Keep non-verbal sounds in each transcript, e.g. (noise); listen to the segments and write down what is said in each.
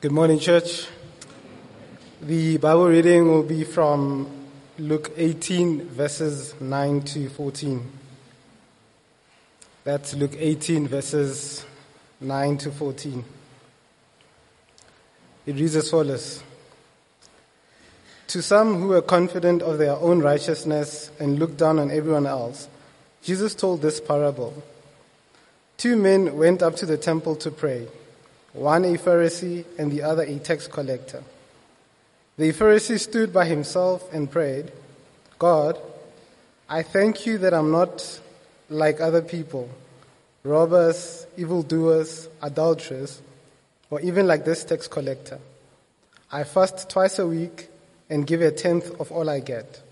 Good morning, church. The Bible reading will be from Luke 18, verses 9 to 14. That's Luke 18, verses 9 to 14. It reads as follows To some who were confident of their own righteousness and looked down on everyone else, Jesus told this parable. Two men went up to the temple to pray one a Pharisee and the other a tax collector. The Pharisee stood by himself and prayed, God, I thank you that I'm not like other people, robbers, evildoers, adulterers, or even like this tax collector. I fast twice a week and give a tenth of all I get.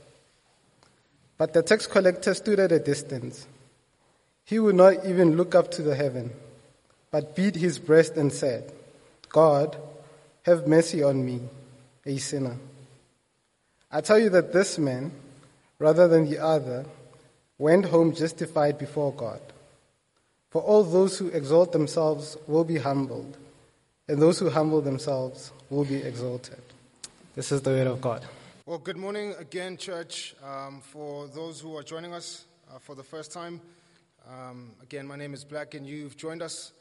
But the tax collector stood at a distance. He would not even look up to the heaven but beat his breast and said, God, have mercy on me, a sinner. I tell you that this man, rather than the other, went home justified before God. For all those who exalt themselves will be humbled, and those who humble themselves will be exalted. This is the word of God. Well, good morning again, church. Um, for those who are joining us uh, for the first time, um, again, my name is Black, and you've joined us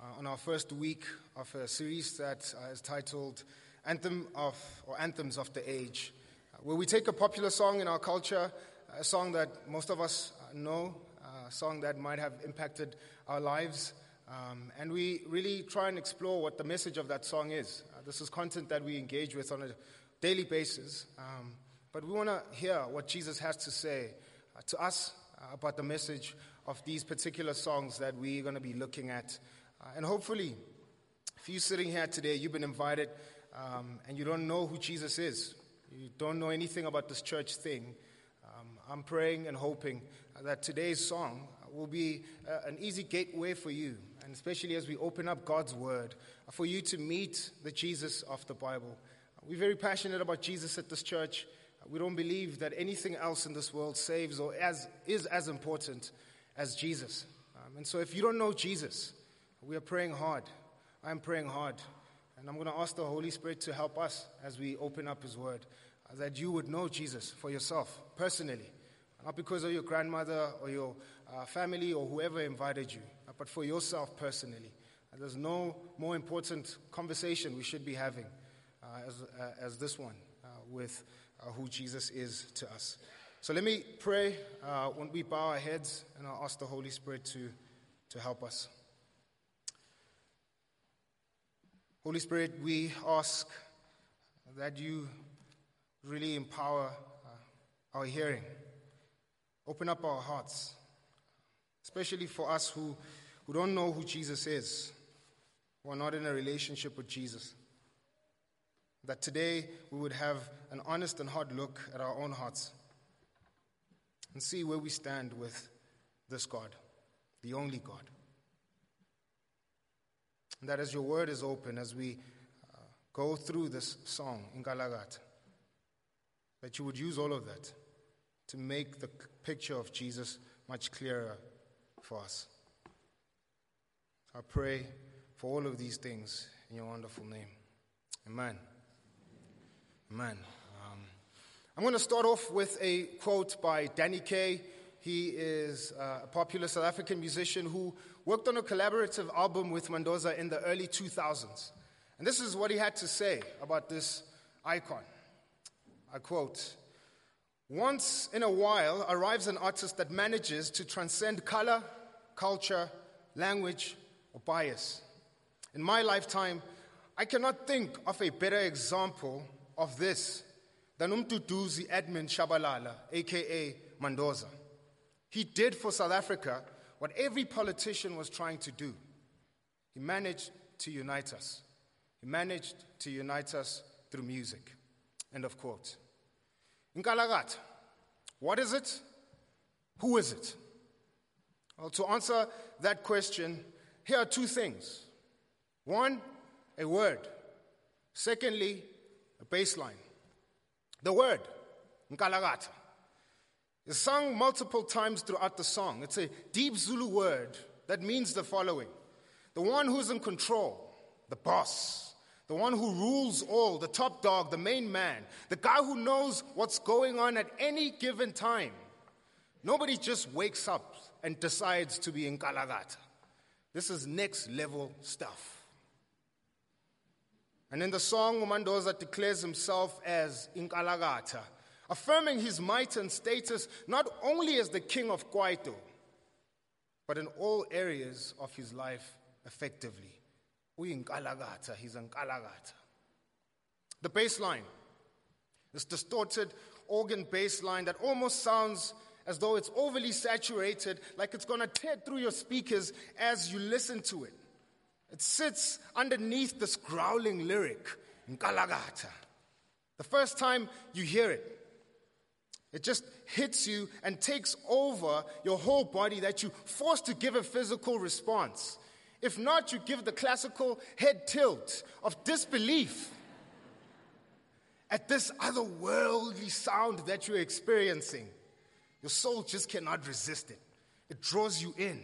uh, on our first week of a series that uh, is titled Anthem of or Anthems of the Age, uh, where we take a popular song in our culture, a song that most of us uh, know, uh, a song that might have impacted our lives, um, and we really try and explore what the message of that song is. Uh, this is content that we engage with on a daily basis, um, but we want to hear what Jesus has to say to us about the message of these particular songs that we're going to be looking at uh, and hopefully, if you're sitting here today, you've been invited um, and you don't know who Jesus is, you don't know anything about this church thing, um, I'm praying and hoping that today's song will be uh, an easy gateway for you, and especially as we open up God's Word, uh, for you to meet the Jesus of the Bible. We're very passionate about Jesus at this church. We don't believe that anything else in this world saves or as, is as important as Jesus. Um, and so if you don't know Jesus, we are praying hard. I'm praying hard. And I'm going to ask the Holy Spirit to help us as we open up His Word, uh, that you would know Jesus for yourself, personally. Not because of your grandmother or your uh, family or whoever invited you, uh, but for yourself personally. And there's no more important conversation we should be having uh, as, uh, as this one uh, with who Jesus is to us. So let me pray when we bow our heads, and I'll ask the Holy Spirit to, to help us. Holy Spirit, we ask that you really empower uh, our hearing, open up our hearts, especially for us who, who don't know who Jesus is, who are not in a relationship with Jesus. That today we would have an honest and hard look at our own hearts and see where we stand with this God, the only God. That as your word is open, as we uh, go through this song in Nkalakatha, that you would use all of that to make the picture of Jesus much clearer for us. I pray for all of these things in your wonderful name. Amen. Amen. Um, I'm going to start off with a quote by Danny K. He is uh, a popular South African musician who worked on a collaborative album with Mandoza in the early 2000s. And this is what he had to say about this icon. I quote Once in a while arrives an artist that manages to transcend color, culture, language, or bias. In my lifetime, I cannot think of a better example of this than Umduduzi Edmund Tshabalala, aka Mandoza. He did for South Africa what every politician was trying to do. He managed to unite us. He managed to unite us through music. End of quote. Nkalakatha, what is it? Who is it? Well, to answer that question, here are two things. One, a word. Secondly, a baseline. The word, Nkalakatha is sung multiple times throughout the song. It's a deep Zulu word that means the following The one who's in control, the boss, the one who rules all, the top dog, the main man, the guy who knows what's going on at any given time. Nobody just wakes up and decides to be in Kalagata. This is next level stuff. And in the song, Umandoza declares himself as Inkalakatha, affirming his might and status not only as the king of Kwaito, but in all areas of his life effectively. Uyinkalakatha, he's Inkalakatha. The bass line, this distorted organ bass line that almost sounds as though it's overly saturated, like it's going to tear through your speakers as you listen to it. It sits underneath this growling lyric, Nkalakatha. The first time you hear it, it just hits you and takes over your whole body that you forced to give a physical response. If not, you give the classical head tilt of disbelief at this otherworldly sound that you're experiencing. Your soul just cannot resist it, it draws you in.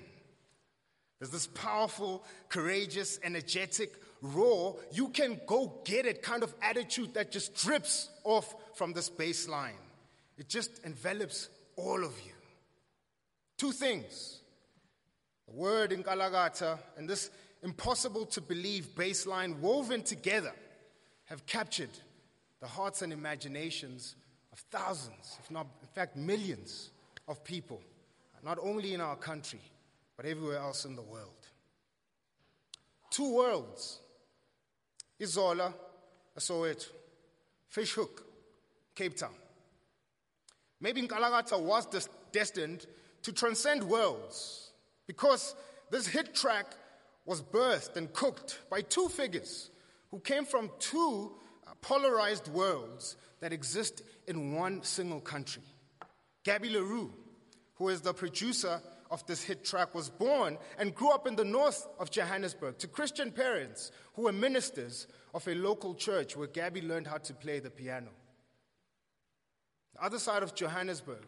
There's this powerful, courageous, energetic, raw, you can go get it kind of attitude that just drips off from this baseline. It just envelops all of you. Two things the word in Kalagata and this impossible to believe baseline woven together have captured the hearts and imaginations of thousands, if not, in fact, millions of people, not only in our country, but everywhere else in the world. Two worlds Izola, Soweto, Fish Hoek, Cape Town. Maybe Nkalakatha was destined to transcend worlds because this hit track was birthed and cooked by two figures who came from two uh, polarized worlds that exist in one single country. Gabi Le Roux, who is the producer of this hit track, was born and grew up in the north of Johannesburg to Christian parents who were ministers of a local church where Gabi learned how to play the piano. The other side of Johannesburg,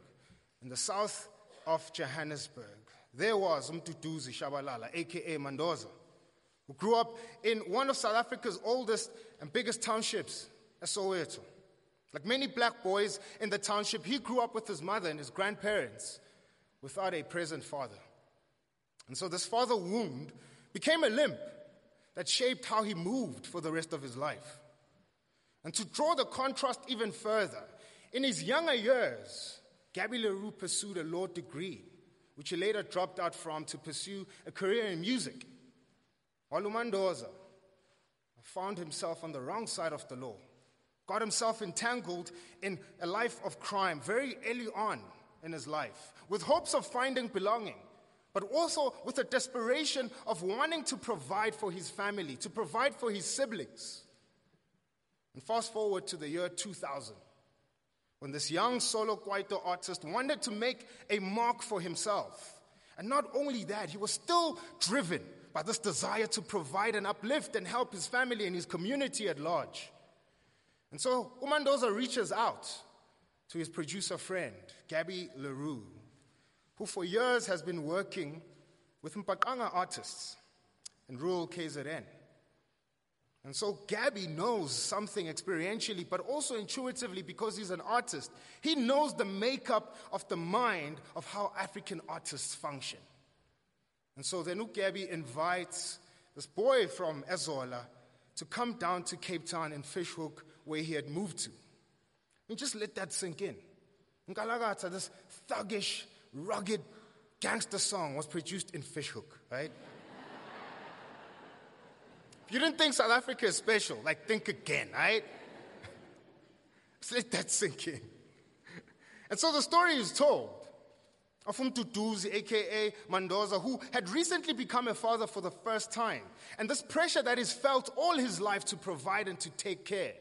in the south of Johannesburg, there was Mduduzi Tshabalala, aka Mandoza, who grew up in one of South Africa's oldest and biggest townships, Soweto. Like many black boys in the township, he grew up with his mother and his grandparents without a present father. And so this father wound became a limp that shaped how he moved for the rest of his life. And to draw the contrast even further, in his younger years, Gabi Le Roux pursued a law degree, which he later dropped out from to pursue a career in music. Walumandoza found himself on the wrong side of the law got himself entangled in a life of crime very early on in his life, with hopes of finding belonging, but also with a desperation of wanting to provide for his family, to provide for his siblings. And fast forward to the year 2000, when this young solo Kwaito artist wanted to make a mark for himself. And not only that, he was still driven by this desire to provide and uplift and help his family and his community at large. And so Umandoza reaches out to his producer friend, Gabi Le Roux, who for years has been working with Mbaqanga artists in rural KZN. And so Gabi knows something experientially, but also intuitively because he's an artist. He knows the makeup of the mind of how African artists function. And so then Gabi invites this boy from Ezola to come down to Cape Town and Fish Hoek where he had moved to. And just let that sink in. Nkalakatha, this thuggish, rugged gangster song was produced in Fish Hoek, right? If you didn't think South Africa is special, like think again, right? (laughs) Just let that (laughs) sink in. And so the story is told of Umduduzi, aka Mandoza, who had recently become a father for the first time. And this pressure that is felt all his life to provide and to take care.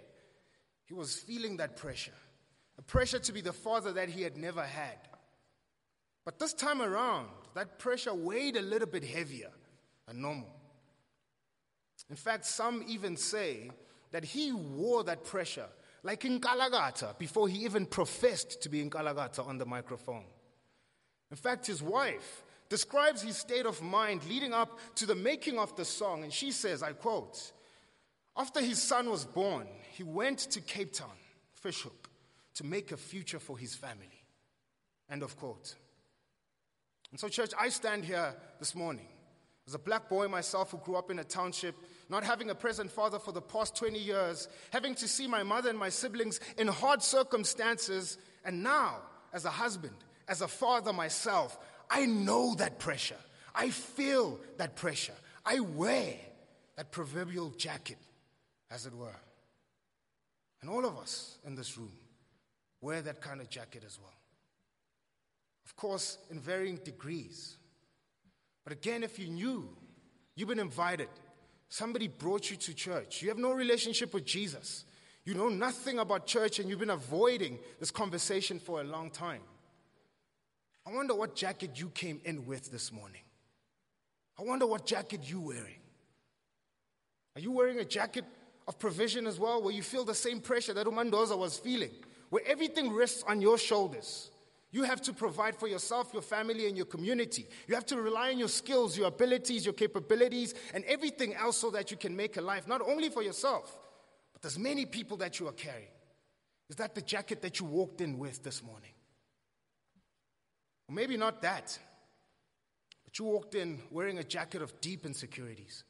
He was feeling that pressure, a pressure to be the father that he had never had. But this time around, that pressure weighed a little bit heavier than normal. In fact, some even say that he wore that pressure like in Kalagata before he even professed to be in Kalagata on the microphone. In fact, his wife describes his state of mind leading up to the making of the song, and she says, I quote, After his son was born, he went to Cape Town, Fish Hoek, to make a future for his family. End of quote. And so, church, I stand here this morning as a black boy myself who grew up in a township, not having a present father for the past 20 years, having to see my mother and my siblings in hard circumstances, and now, as a husband, as a father myself, I know that pressure. I feel that pressure. I wear that proverbial jacket, as it were. And all of us in this room wear that kind of jacket as well. Of course, in varying degrees. But again, if you knew, you've been invited, somebody brought you to church, you have no relationship with Jesus, you know nothing about church, and you've been avoiding this conversation for a long time. I wonder what jacket you came in with this morning. I wonder what jacket you're wearing. Are you wearing a jacket of provision as well, where you feel the same pressure that Umandoza was feeling, where everything rests on your shoulders? You have to provide for yourself, your family, and your community. You have to rely on your skills, your abilities, your capabilities, and everything else so that you can make a life, not only for yourself, but there's many people that you are carrying. Is that the jacket that you walked in with this morning? Or maybe not that, but you walked in wearing a jacket of deep insecurities.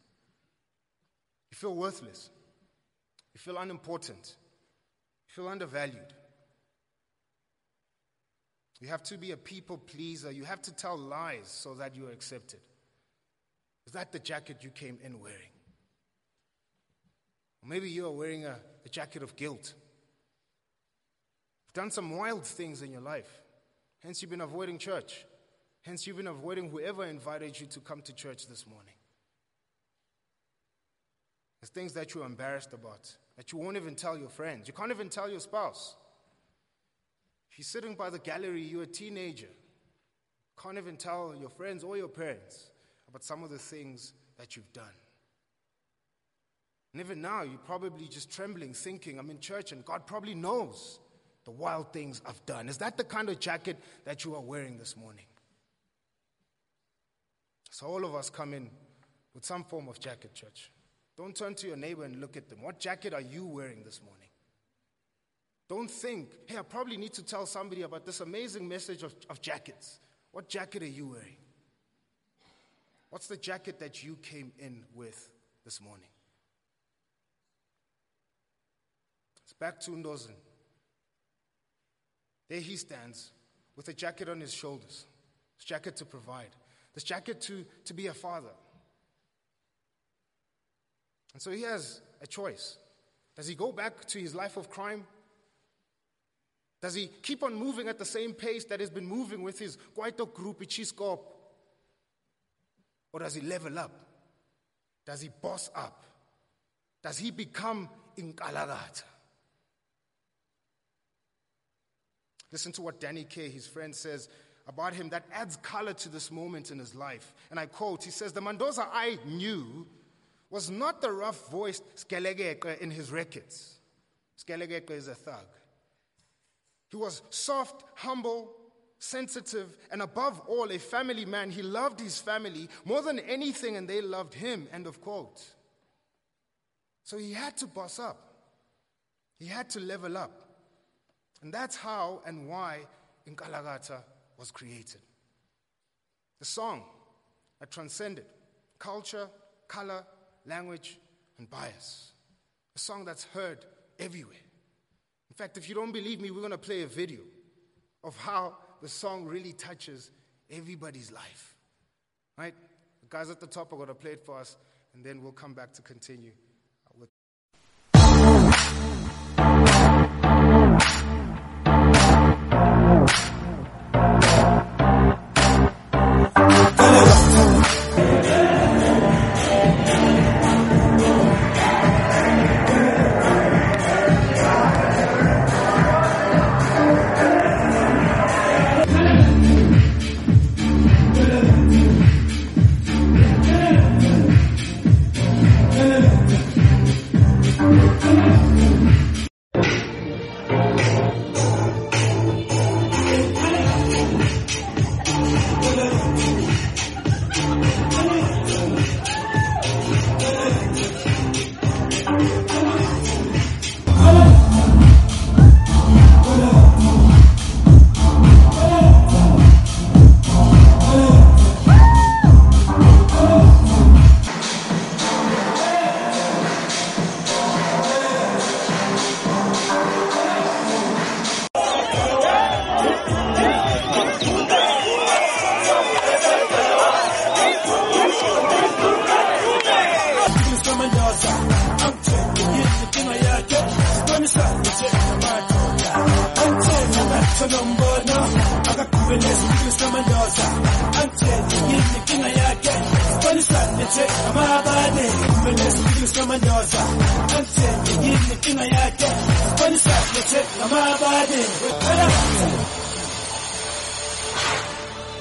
You feel worthless. You feel unimportant. You feel undervalued. You have to be a people pleaser. You have to tell lies so that you are accepted. Is that the jacket you came in wearing? Maybe you are wearing a, a jacket of guilt. You've done some wild things in your life. Hence, you've been avoiding church. Hence, you've been avoiding whoever invited you to come to church this morning. There's things that you're embarrassed about that you won't even tell your friends. You can't even tell your spouse. If you're sitting by the gallery, you're a teenager. Can't even tell your friends or your parents about some of the things that you've done. And even now, you're probably just trembling, thinking, I'm in church and God probably knows the wild things I've done. Is that the kind of jacket that you are wearing this morning? So, all of us come in with some form of jacket, church. Don't turn to your neighbor and look at them. What jacket are you wearing this morning? Don't think, hey, I probably need to tell somebody about this amazing message of, of jackets. What jacket are you wearing? What's the jacket that you came in with this morning? It's back to Ndozen. There he stands with a jacket on his shoulders, this jacket to provide, this jacket to, to be a father. And so he has a choice. Does he go back to his life of crime? Does he keep on moving at the same pace that he's been moving with his Kwaito group, Ichiskop? Or does he level up? Does he boss up? Does he become Inkalakatha? Listen to what Danny K, his friend, says about him that adds color to this moment in his life. And I quote, he says, The Mandoza I knew was not the rough voiced Skelegeke in his records. Skelegeke is a thug. He was soft, humble, sensitive, and above all, a family man. He loved his family more than anything, and they loved him. End of quote. So he had to boss up, he had to level up. And that's how and why Inkalakatha was created. The song that transcended culture, color, language, and bias. A song that's heard everywhere. Fact, if you don't believe me, we're going to play a video of how the song really touches everybody's life. Right? The guys at the top are going to play it for us, and then we'll come back to continue.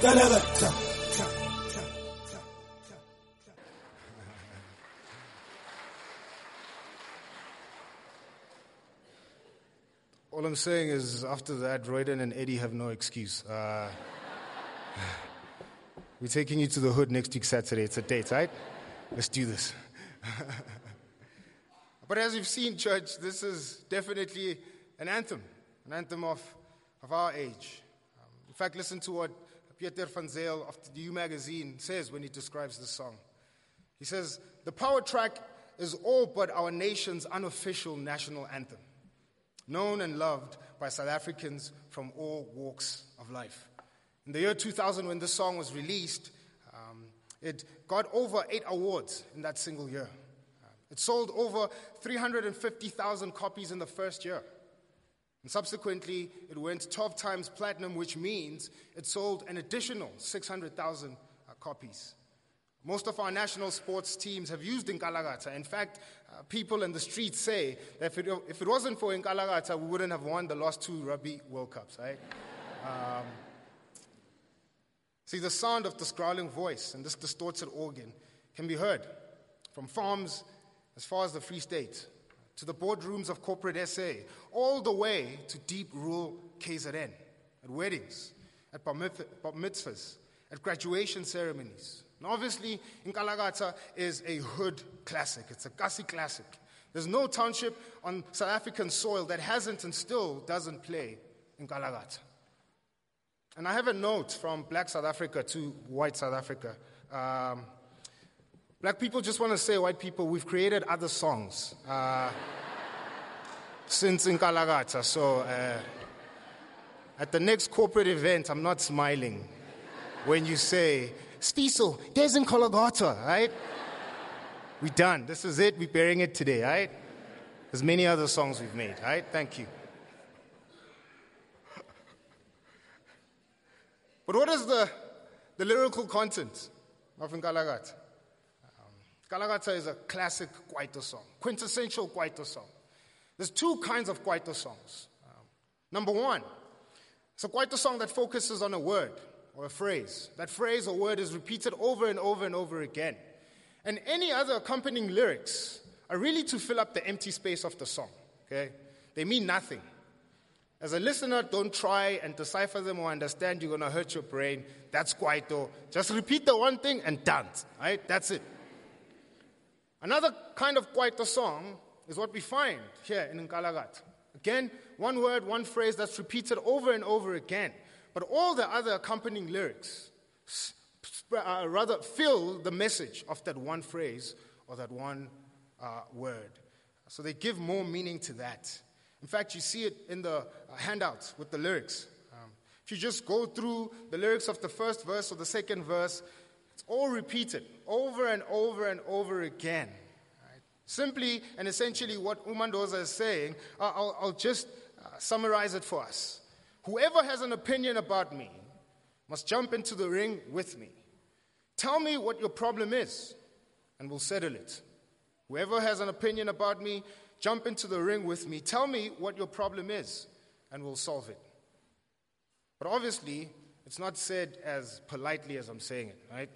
All I'm saying is, after that, Royden and Eddie have no excuse. Uh, (sighs) we're taking you to the hood next week, Saturday. It's a date, right? Let's do this. (laughs) but as you've seen, church, this is definitely an anthem, an anthem of, of our age. Um, in fact, listen to what Pieter van Zyl of the U magazine says when he describes this song. He says, The power track is all but our nation's unofficial national anthem known and loved by South Africans from all walks of life. In the year 2000, when this song was released, um, it got over eight awards in that single year. It sold over 350,000 copies in the first year. And subsequently, it went 12 times platinum, which means it sold an additional 600,000 uh, copies. Most of our national sports teams have used Nkalakatha. In fact, uh, people in the streets say that if it, if it wasn't for Nkalakatha, we wouldn't have won the last two Rugby World Cups, right? Um, see, the sound of this growling voice and this distorted organ can be heard from farms as far as the Free State to the boardrooms of corporate SA, all the way to deep rural KZN, at weddings, at bar mitzvahs, at graduation ceremonies, and obviously, Nkalakatha is a hood classic. It's a Kasi classic. There's no township on South African soil that hasn't and still doesn't play Nkalakatha. And I have a note from black South Africa to white South Africa. Um, black people just want to say, white people, we've created other songs uh, since Nkalakatha. So uh, at the next corporate event, I'm not smiling when you say, Stiso, there's in Kologata, right? We're done. This is it. We're bearing it today, right? There's many other songs we've made, right? Thank you. But what is the, the lyrical content of Nkalakatha? Nkalakatha is a classic Kwaito song, quintessential Kwaito song. There's two kinds of Kwaito songs. Um, number one, it's a Kwaito song that focuses on a word or a phrase. That phrase or word is repeated over and over and over again. And any other accompanying lyrics are really to fill up the empty space of the song. Okay? They mean nothing. As a listener, don't try and decipher them or understand. You're going to hurt your brain. That's kwaito. Just repeat the one thing and dance. Right? That's it. Another kind of kwaito song is what we find here in Nkalakatha. Again, one word, one phrase that's repeated over and over again. But all the other accompanying lyrics uh, rather fill the message of that one phrase or that one uh, word. So they give more meaning to that. In fact, you see it in the uh, handouts with the lyrics. Um, if you just go through the lyrics of the first verse or the second verse, it's all repeated over and over and over again. Simply and essentially, what Umandoza is saying, I'll, I'll just uh, summarize it for us. Whoever has an opinion about me must jump into the ring with me. Tell me what your problem is, and we'll settle it. Whoever has an opinion about me, jump into the ring with me. Tell me what your problem is, and we'll solve it. But obviously, it's not said as politely as I'm saying it, right?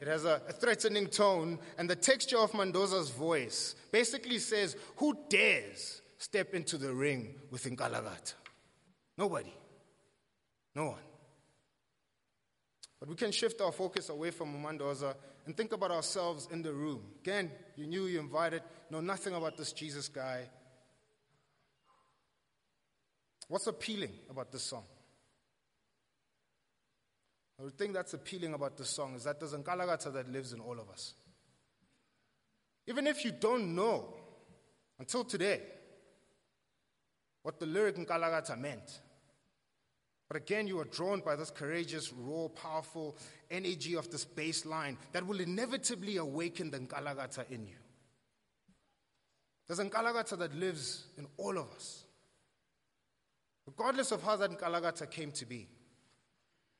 It has a, threatening tone, and the texture of Mandoza's voice basically says, Who dares step into the ring with Nkalakatha? Nobody. No one. But we can shift our focus away from Umandoza and think about ourselves in the room. Again, you knew you invited, know nothing about this Jesus guy. What's appealing about this song? The thing that's appealing about this song is that there's a Nkalakatha that lives in all of us. Even if you don't know until today what the lyric Nkalakatha meant, but again, you are drawn by this courageous, raw, powerful energy of this baseline that will inevitably awaken the Nkalakatha in you. There's a Nkalakatha that lives in all of us. Regardless of how that Nkalakatha came to be.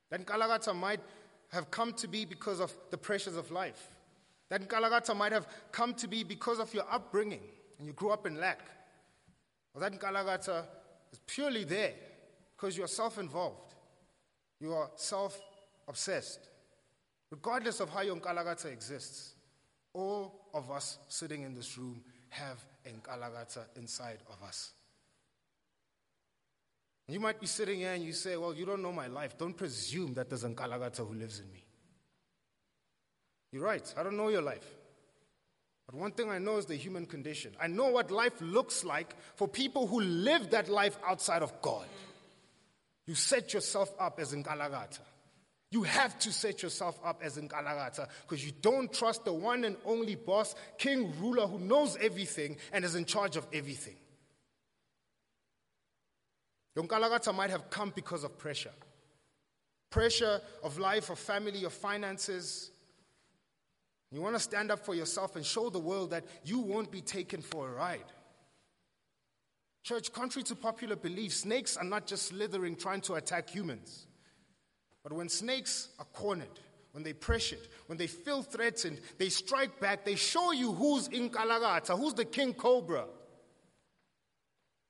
That Nkalakatha might have come to be because of the pressures of life. That Nkalakatha might have come to be because of your upbringing and you grew up in lack. Or that Nkalakatha is purely there because you are self involved, you are self obsessed. Regardless of how your Nkalakatha exists, all of us sitting in this room have Nkalakatha inside of us. You might be sitting here and you say, Well, you don't know my life. Don't presume that there's a Nkalakatha who lives in me. You're right, I don't know your life. But one thing I know is the human condition. I know what life looks like for people who live that life outside of God. You set yourself up as Nkalakatha. You have to set yourself up as Nkalakatha because you don't trust the one and only boss, king, ruler who knows everything and is in charge of everything. Your might have come because of pressure pressure of life, of family, of finances. You want to stand up for yourself and show the world that you won't be taken for a ride. Church, contrary to popular belief, snakes are not just slithering trying to attack humans. But when snakes are cornered, when they pressured, when they feel threatened, they strike back, they show you who's in Nkalakatha, who's the king cobra.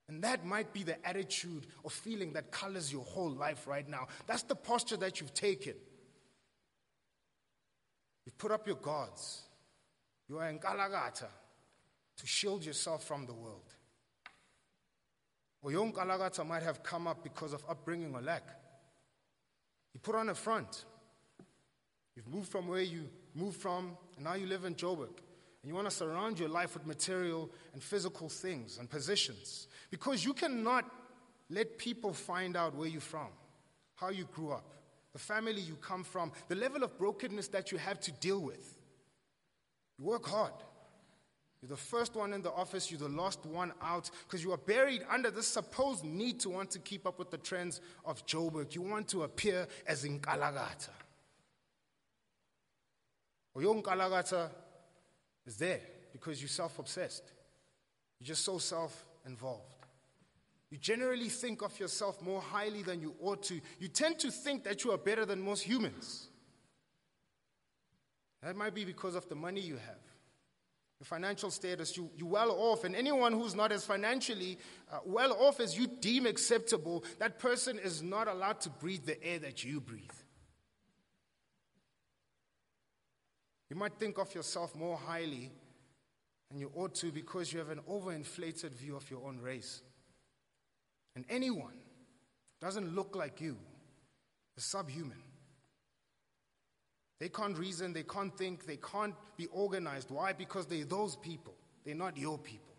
And that might be the attitude or feeling that colors your whole life right now. That's the posture that you've taken. You've put up your guards. You are in Nkalakatha to shield yourself from the world. Or your Nkalakatha might have come up because of upbringing or lack. You put on a front. You've moved from where you moved from, and now you live in Joburg. And you want to surround your life with material and physical things and positions. Because you cannot let people find out where you're from, how you grew up, the family you come from, the level of brokenness that you have to deal with. You work hard. You're the first one in the office, you're the last one out, because you are buried under this supposed need to want to keep up with the trends of Joburg. You want to appear as in Nkalakatha. Or your Nkalakatha is there because you're self obsessed. You're just so self involved. You generally think of yourself more highly than you ought to. You tend to think that you are better than most humans. That might be because of the money you have, your financial status. You, you're well off, and anyone who's not as financially uh, well off as you deem acceptable, that person is not allowed to breathe the air that you breathe. You might think of yourself more highly than you ought to because you have an overinflated view of your own race. And anyone doesn't look like you is subhuman. They can't reason, they can't think, they can't be organized. Why? Because they're those people, they're not your people.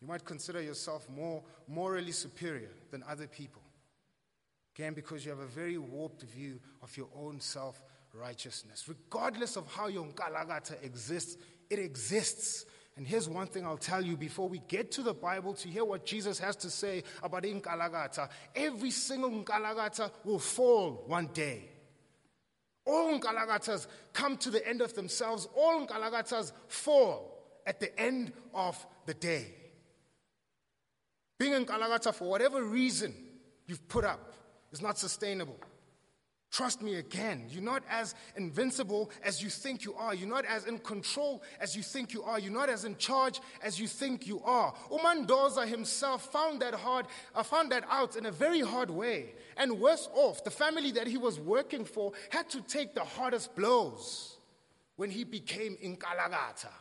You might consider yourself more morally superior than other people. Again, because you have a very warped view of your own self righteousness. Regardless of how your Nkalakatha exists, it exists. And here's one thing I'll tell you before we get to the Bible to hear what Jesus has to say about Nkalakatha. Every single Nkalakatha will fall one day. All Nkalakathas come to the end of themselves. All Nkalakathas fall at the end of the day. Being in Nkalakatha for whatever reason you've put up is not sustainable. Trust me again, you're not as invincible as you think you are. You're not as in control as you think you are. You're not as in charge as you think you are. Umandoza himself found that hard, uh, found that out in a very hard way. And worse off, the family that he was working for had to take the hardest blows when he became Nkalakatha.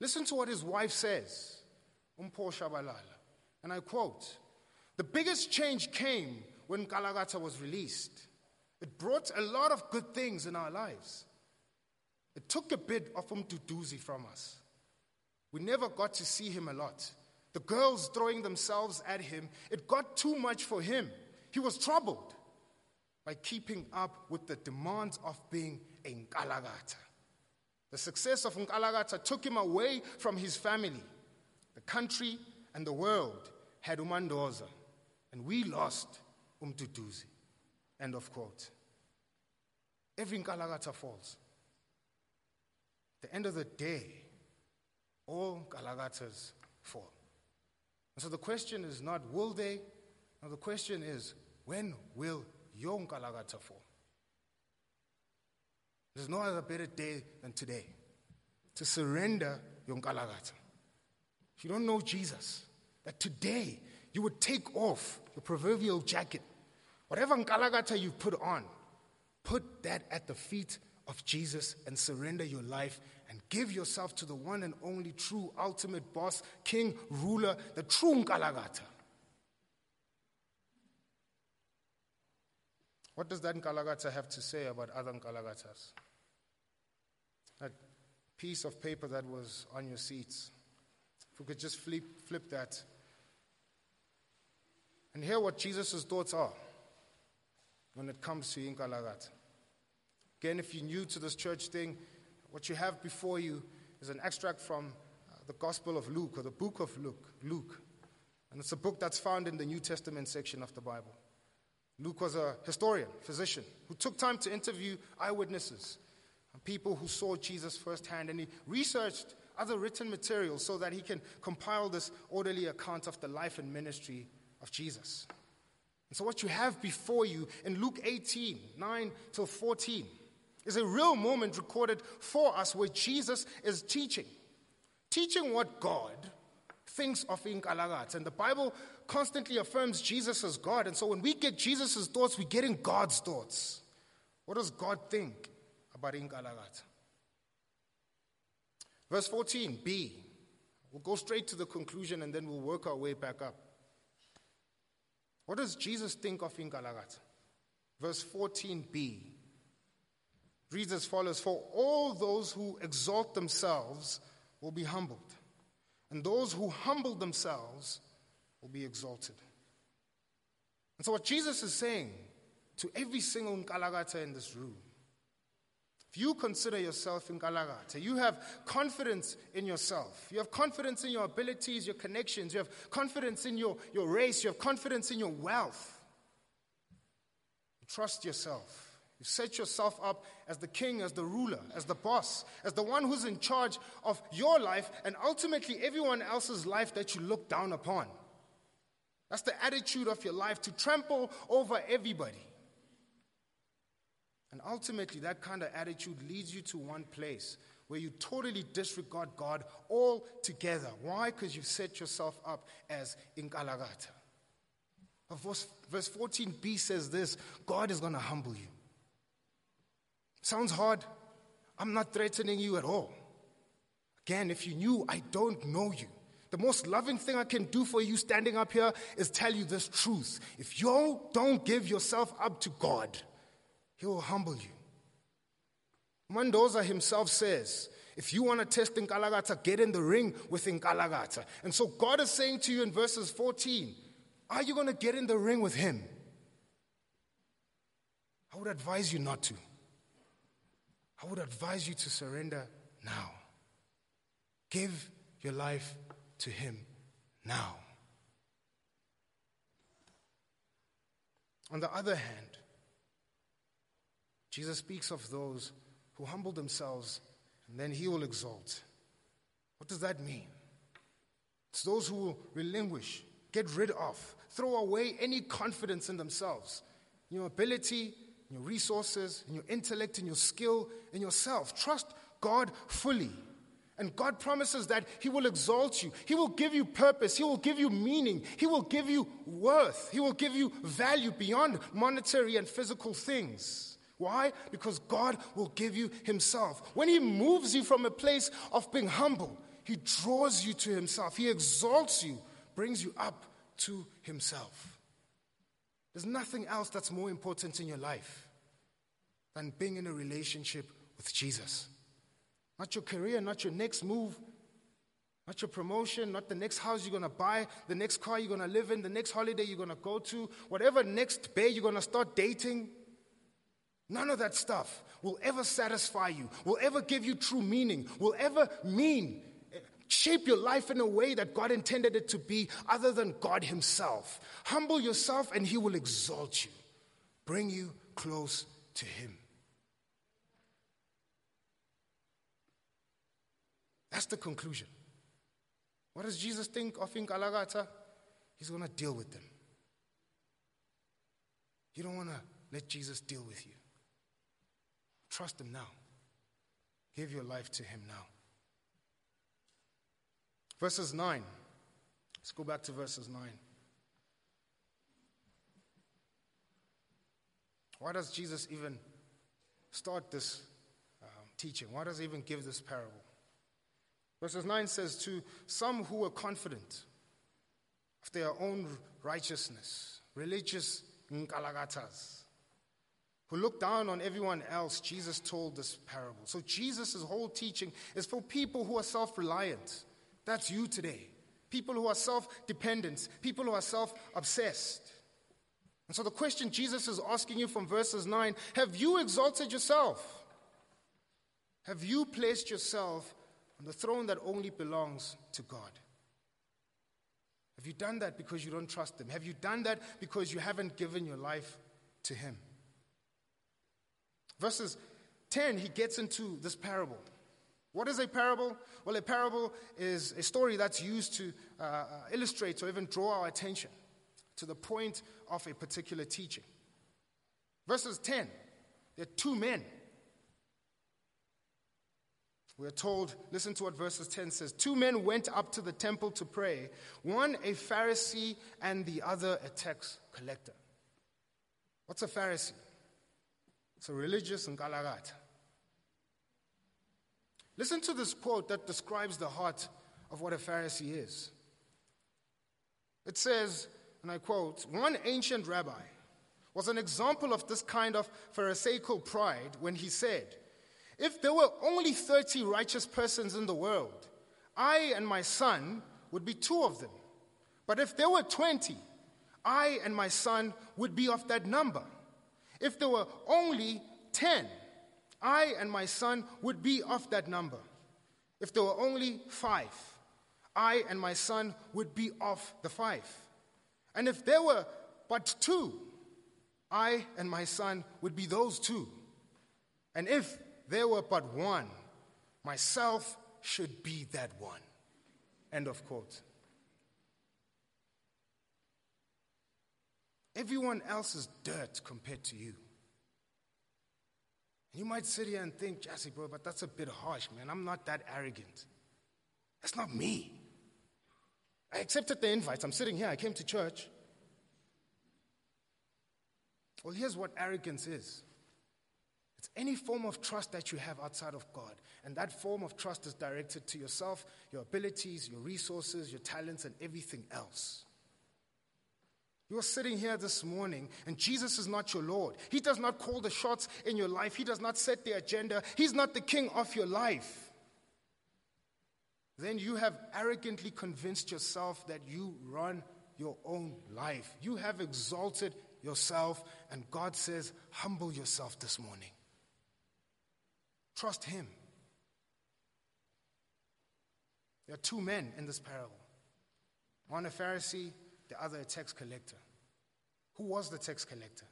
Listen to what his wife says, Umpo Tshabalala. And I quote, the biggest change came when Nkalakatha was released. It brought a lot of good things in our lives. It took a bit of Umduduzi from us. We never got to see him a lot. The girls throwing themselves at him, it got too much for him. He was troubled by keeping up with the demands of being a Nkalakatha. The success of Nkalakatha took him away from his family. The country and the world had Umandoza, and we lost umduduzi. End of quote. Every Nkalakatha falls. The end of the day, all Nkalakathas fall. And so the question is not will they, Now the question is, when will your Nkalakatha fall? There's no other better day than today to surrender your Nkalakatha. If you don't know Jesus, that today you would take off your proverbial jacket, whatever Nkalakatha you put on, put that at the feet of Jesus and surrender your life and give yourself to the one and only true ultimate boss, king, ruler, the true Nkalakatha. What does that Nkalakatha have to say about other Nkalakathas? That piece of paper that was on your seats. If we could just flip, flip that and hear what Jesus' thoughts are when it comes to Nkalakatha. Again, if you're new to this church thing, what you have before you is an extract from uh, the Gospel of Luke or the book of Luke. Luke. And it's a book that's found in the New Testament section of the Bible. Luke was a historian, physician, who took time to interview eyewitnesses and people who saw Jesus firsthand, and he researched other written materials so that he can compile this orderly account of the life and ministry of Jesus. And so, what you have before you in Luke 18 9 till 14 is a real moment recorded for us where Jesus is teaching. Teaching what God thinks of Nkalakatha. And the Bible constantly affirms Jesus as God. And so when we get Jesus' thoughts, we're getting God's thoughts. What does God think about Nkalakatha? Verse 14, B. We'll go straight to the conclusion and then we'll work our way back up. What does Jesus think of Nkalakatha? Verse 14b reads as follows For all those who exalt themselves will be humbled, and those who humble themselves will be exalted. And so, what Jesus is saying to every single Nkalakatha in this room if you consider yourself in Nkalakatha, you have confidence in yourself. You have confidence in your abilities, your connections. You have confidence in your, your race. You have confidence in your wealth. You trust yourself. You set yourself up as the king, as the ruler, as the boss, as the one who's in charge of your life and ultimately everyone else's life that you look down upon. That's the attitude of your life to trample over everybody. And ultimately, that kind of attitude leads you to one place where you totally disregard God altogether. Why? Because you've set yourself up as Nkalakatha. Verse, verse 14b says this God is going to humble you. Sounds hard. I'm not threatening you at all. Again, if you knew, I don't know you. The most loving thing I can do for you standing up here is tell you this truth. If you don't give yourself up to God, he will humble you. Mandoza himself says, if you want to test Nkalakatha, get in the ring with Nkalakatha. And so God is saying to you in verses 14, are you going to get in the ring with him? I would advise you not to. I would advise you to surrender now. Give your life to him now. On the other hand, Jesus speaks of those who humble themselves and then he will exalt. What does that mean? It's those who will relinquish, get rid of, throw away any confidence in themselves, in your ability, in your resources, in your intellect, in your skill, in yourself. Trust God fully. And God promises that He will exalt you. He will give you purpose. He will give you meaning. He will give you worth. He will give you value beyond monetary and physical things. Why? Because God will give you Himself. When He moves you from a place of being humble, He draws you to Himself. He exalts you, brings you up to Himself. There's nothing else that's more important in your life than being in a relationship with Jesus. Not your career, not your next move, not your promotion, not the next house you're going to buy, the next car you're going to live in, the next holiday you're going to go to, whatever next bay you're going to start dating. None of that stuff will ever satisfy you, will ever give you true meaning, will ever mean, shape your life in a way that God intended it to be, other than God Himself. Humble yourself and He will exalt you, bring you close to Him. That's the conclusion. What does Jesus think of Nkalakatha? He's going to deal with them. You don't want to let Jesus deal with you. Trust Him now. Give your life to Him now. Verses 9. Let's go back to verses 9. Why does Jesus even start this um, teaching? Why does he even give this parable? Verses 9 says, To some who were confident of their own righteousness, religious Nkalakathas, who look down on everyone else, Jesus told this parable. So Jesus' whole teaching is for people who are self reliant. That's you today. People who are self dependent, people who are self obsessed. And so the question Jesus is asking you from verses 9 have you exalted yourself? Have you placed yourself on the throne that only belongs to God? Have you done that because you don't trust Him? Have you done that because you haven't given your life to Him? Verses 10, he gets into this parable. What is a parable? Well, a parable is a story that's used to uh, uh illustrate or even draw our attention to the point of a particular teaching. Verses 10, there are two men. We are told, listen to what verses 10 says. Two men went up to the temple to pray, one a Pharisee and the other a tax collector. What's a Pharisee? A religious Nkalakatha. Listen to this quote that describes the heart of what a Pharisee is. It says, and I quote, one ancient rabbi was an example of this kind of Pharisaical pride when he said, If there were only 30 righteous persons in the world, I and my son would be two of them. But if there were 20, I and my son would be of that number. If there were only 10, I and my son would be of that number. If there were only five, I and my son would be of the five. And if there were but two, I and my son would be those two. And if there were but one, myself should be that one. End of quote. Everyone else is dirt compared to you. And you might sit here and think, Jesse, bro, but that's a bit harsh, man. I'm not that arrogant. That's not me. I accepted the invite. I'm sitting here. I came to church. Well, here's what arrogance is it's any form of trust that you have outside of God. And that form of trust is directed to yourself, your abilities, your resources, your talents, and everything else. You are sitting here this morning, and Jesus is not your Lord. He does not call the shots in your life, He does not set the agenda, He's not the king of your life then you have arrogantly convinced yourself that you run your own life. You have exalted yourself, and God says, Humble yourself this morning. Trust Him. There are two men in this parable one a Pharisee, the other a tax collector. Who was the tax collector?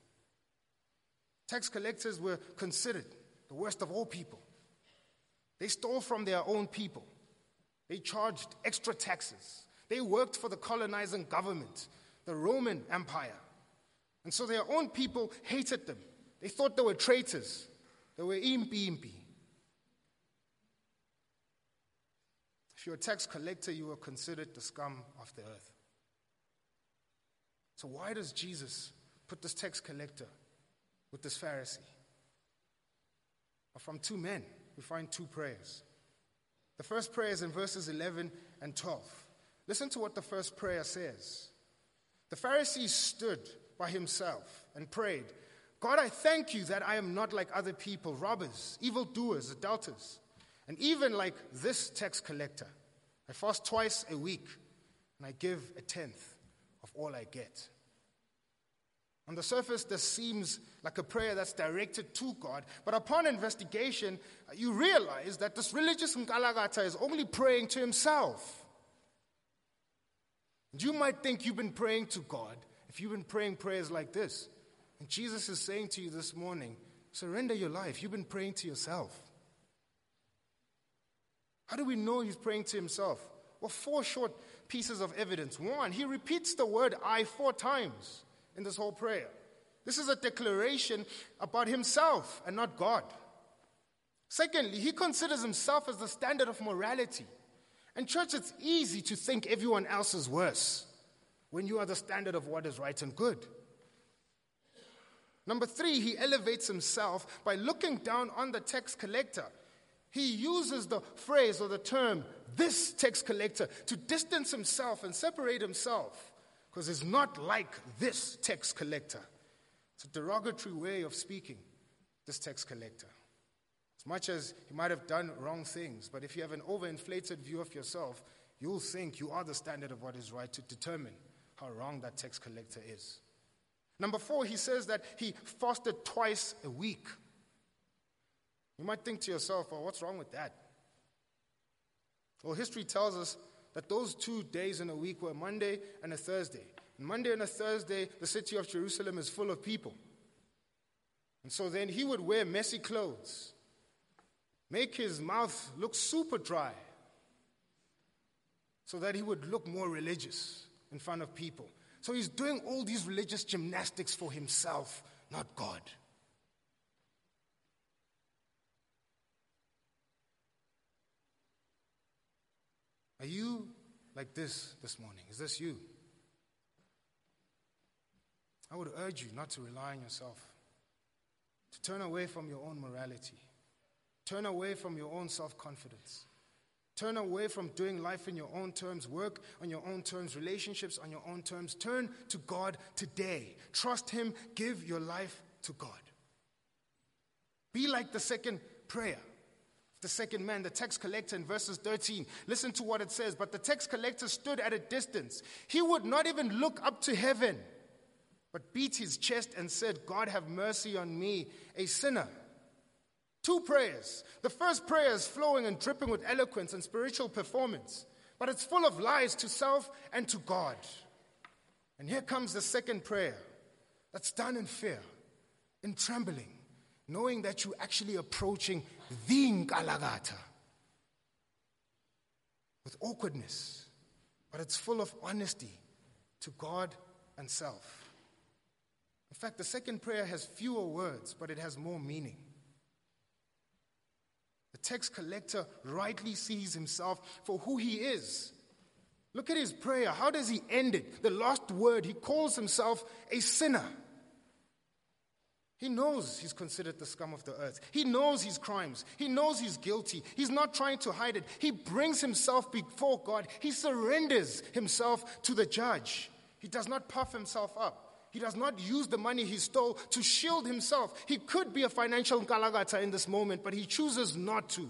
Tax collectors were considered the worst of all people. They stole from their own people. They charged extra taxes. They worked for the colonizing government, the Roman Empire. And so their own people hated them. They thought they were traitors. They were impi impi. If you're a tax collector, you were considered the scum of the earth. So, why does Jesus put this tax collector with this Pharisee? From two men, we find two prayers. The first prayer is in verses 11 and 12. Listen to what the first prayer says. The Pharisee stood by himself and prayed, God, I thank you that I am not like other people, robbers, evildoers, adulterers, and even like this tax collector. I fast twice a week and I give a tenth all I get. On the surface, this seems like a prayer that's directed to God, but upon investigation, uh, you realize that this religious Nkalakatha is only praying to himself. And you might think you've been praying to God if you've been praying prayers like this. And Jesus is saying to you this morning, surrender your life. You've been praying to yourself. How do we know he's praying to himself? Well, four short pieces of evidence. One, he repeats the word I four times in this whole prayer. This is a declaration about himself and not God. Secondly, he considers himself as the standard of morality. And, church, it's easy to think everyone else is worse when you are the standard of what is right and good. Number three, he elevates himself by looking down on the tax collector. He uses the phrase or the term, this tax collector, to distance himself and separate himself because he's not like this tax collector. It's a derogatory way of speaking, this tax collector. As much as he might have done wrong things, but if you have an overinflated view of yourself, you'll think you are the standard of what is right to determine how wrong that tax collector is. Number four, he says that he fasted twice a week. You might think to yourself, well, what's wrong with that? Well, history tells us that those two days in a week were Monday and a Thursday. And Monday and a Thursday, the city of Jerusalem is full of people. And so then he would wear messy clothes, make his mouth look super dry, so that he would look more religious in front of people. So he's doing all these religious gymnastics for himself, not God. Are you like this this morning? Is this you? I would urge you not to rely on yourself, to turn away from your own morality, turn away from your own self confidence. Turn away from doing life in your own terms, work on your own terms, relationships on your own terms. Turn to God today. Trust Him. Give your life to God. Be like the second prayer. The second man, the tax collector in verses 13. Listen to what it says. But the tax collector stood at a distance. He would not even look up to heaven, but beat his chest and said, God have mercy on me, a sinner. Two prayers. The first prayer is flowing and dripping with eloquence and spiritual performance, but it's full of lies to self and to God. And here comes the second prayer that's done in fear, in trembling, knowing that you're actually approaching the Nkalakatha with awkwardness, but it's full of honesty to God and self. In fact, the second prayer has fewer words, but it has more meaning. The tax collector rightly sees himself for who he is. Look at his prayer. How does he end it? The last word, he calls himself a sinner. He knows he's considered the scum of the earth. He knows his crimes. He knows he's guilty. He's not trying to hide it. He brings himself before God. He surrenders himself to the judge. He does not puff himself up. He does not use the money he stole to shield himself. He could be a financial Nkalakatha in this moment, but he chooses not to.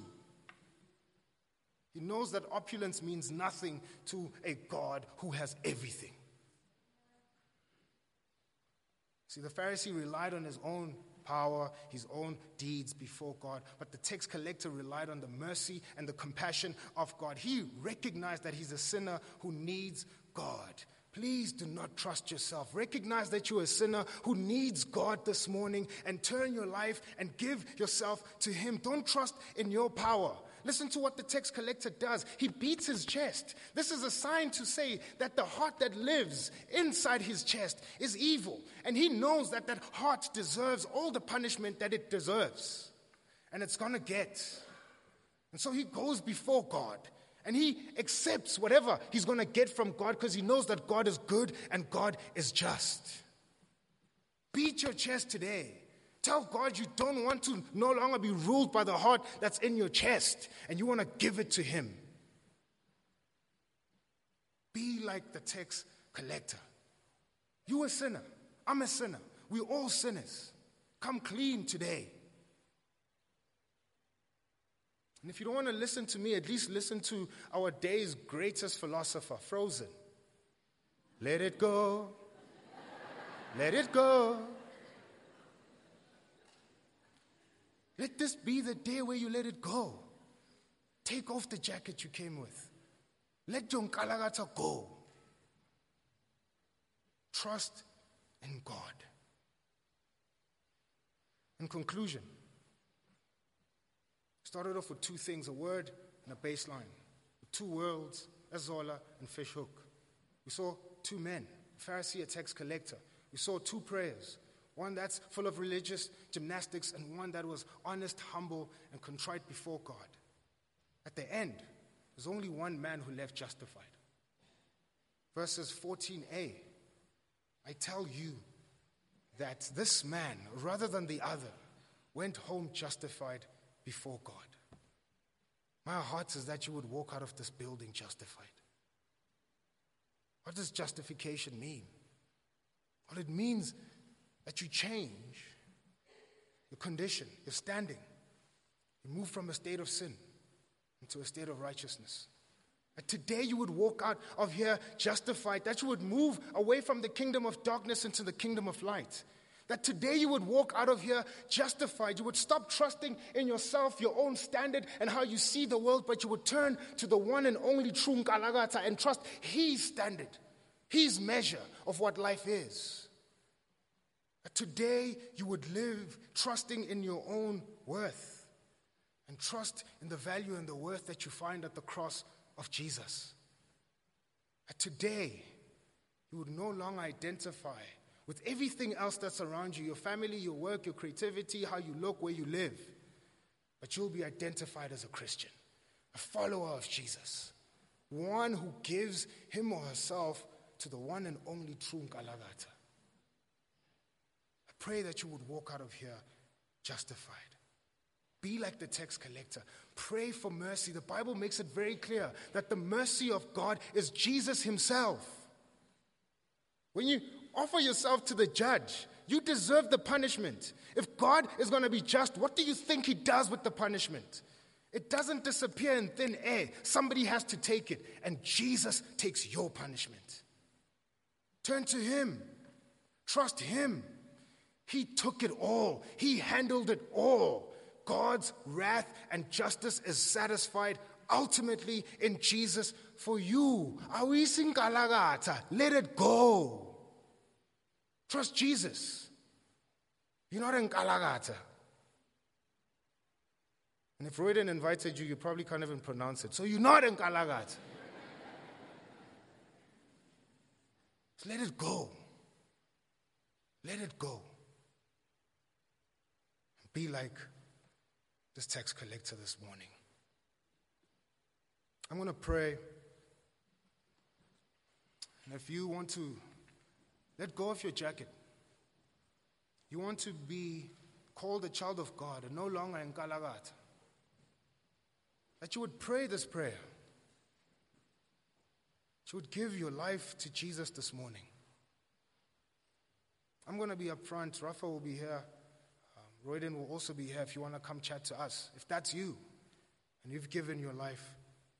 He knows that opulence means nothing to a God who has everything. See, the Pharisee relied on his own power, his own deeds before God, but the tax collector relied on the mercy and the compassion of God. He recognized that he's a sinner who needs God. Please do not trust yourself. Recognize that you're a sinner who needs God this morning and turn your life and give yourself to Him. Don't trust in your power. Listen to what the tax collector does. He beats his chest. This is a sign to say that the heart that lives inside his chest is evil. And he knows that that heart deserves all the punishment that it deserves. And it's going to get. And so he goes before God and he accepts whatever he's going to get from God because he knows that God is good and God is just. Beat your chest today. Tell God you don't want to no longer be ruled by the heart that's in your chest and you want to give it to Him. Be like the tax collector. You a sinner. I'm a sinner. We're all sinners. Come clean today. And if you don't want to listen to me, at least listen to our day's greatest philosopher, Frozen. Let it go. Let it go. Let this be the day where you let it go. Take off the jacket you came with. Let your Nkalakatha go. Trust in God. In conclusion, Started off with two things a word and a baseline. Two worlds, Azola and Fish Hoek. We saw two men, Pharisee, a tax collector. We saw two prayers one that's full of religious gymnastics, and one that was honest, humble, and contrite before God. At the end, there's only one man who left justified. Verses 14a I tell you that this man, rather than the other, went home justified before God. My heart is that you would walk out of this building justified. What does justification mean? Well, it means that you change your condition, your standing. You move from a state of sin into a state of righteousness. That today you would walk out of here justified, that you would move away from the kingdom of darkness into the kingdom of light. That today you would walk out of here justified. You would stop trusting in yourself, your own standard, and how you see the world, but you would turn to the one and only true Nkalakatha and trust his standard, his measure of what life is. Today you would live trusting in your own worth and trust in the value and the worth that you find at the cross of Jesus. That today you would no longer identify with everything else that's around you your family, your work, your creativity, how you look, where you live. But you'll be identified as a Christian, a follower of Jesus, one who gives him or herself to the one and only true Nkalakatha. Pray that you would walk out of here justified. Be like the tax collector. Pray for mercy. The Bible makes it very clear that the mercy of God is Jesus Himself. When you offer yourself to the judge. You deserve the punishment. If God is going to be just, what do you think He does with the punishment? It doesn't disappear in thin air. Somebody has to take it, and Jesus takes your punishment. Turn to Him, trust Him. He took it all, He handled it all. God's wrath and justice is satisfied ultimately in Jesus for you. Let it go. Trust Jesus. You're not in Nkalakatha. And if Royden invited you, you probably can't even pronounce it. So you're not in Nkalakatha. so let it go. Let it go. Be like this tax collector this morning. I'm going to pray. And if you want to let go of your jacket. You want to be called a child of God and no longer in Nkalakatha, That you would pray this prayer. That you would give your life to Jesus this morning. I'm going to be up front. Rafa will be here. Royden will also be here if you want to come chat to us. If that's you and you've given your life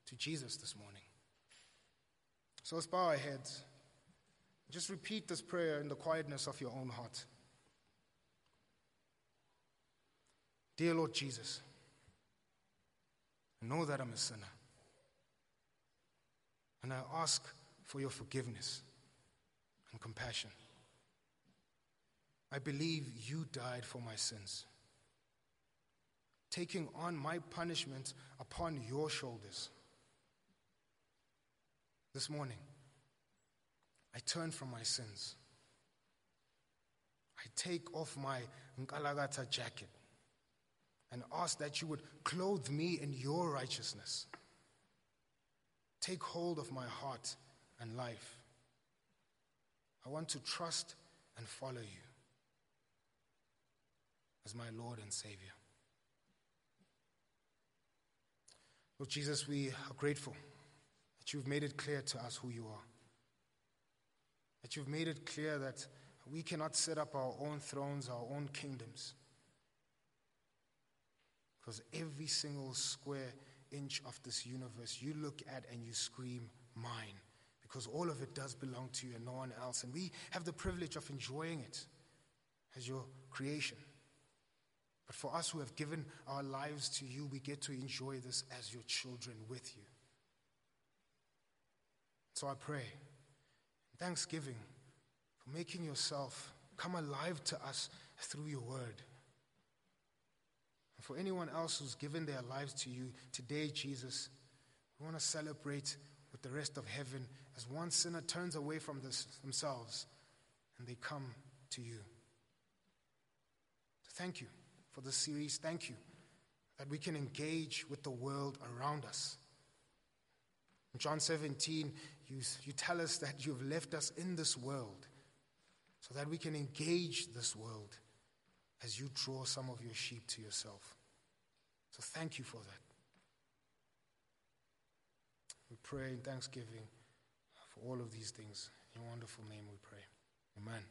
to Jesus this morning. So let's bow our heads. Just repeat this prayer in the quietness of your own heart. Dear Lord Jesus, I know that I'm a sinner. And I ask for your forgiveness and compassion. I believe you died for my sins, taking on my punishment upon your shoulders. This morning, I turn from my sins. I take off my Nkalakatha jacket and ask that you would clothe me in your righteousness. Take hold of my heart and life. I want to trust and follow you as my Lord and Savior. Lord Jesus, we are grateful that you've made it clear to us who you are that you've made it clear that we cannot set up our own thrones, our own kingdoms. Because every single square inch of this universe you look at and you scream, mine. Because all of it does belong to you and no one else. And we have the privilege of enjoying it as your creation. But for us who have given our lives to you, we get to enjoy this as your children with you. So I pray thanksgiving for making yourself come alive to us through your word. And for anyone else who's given their lives to you today, Jesus, we want to celebrate with the rest of heaven as one sinner turns away from this, themselves and they come to you. Thank you for this series. Thank you that we can engage with the world around us. In John 17, you, you tell us that you've left us in this world so that we can engage this world as you draw some of your sheep to yourself. So thank you for that. We pray in thanksgiving for all of these things. In your wonderful name we pray. Amen.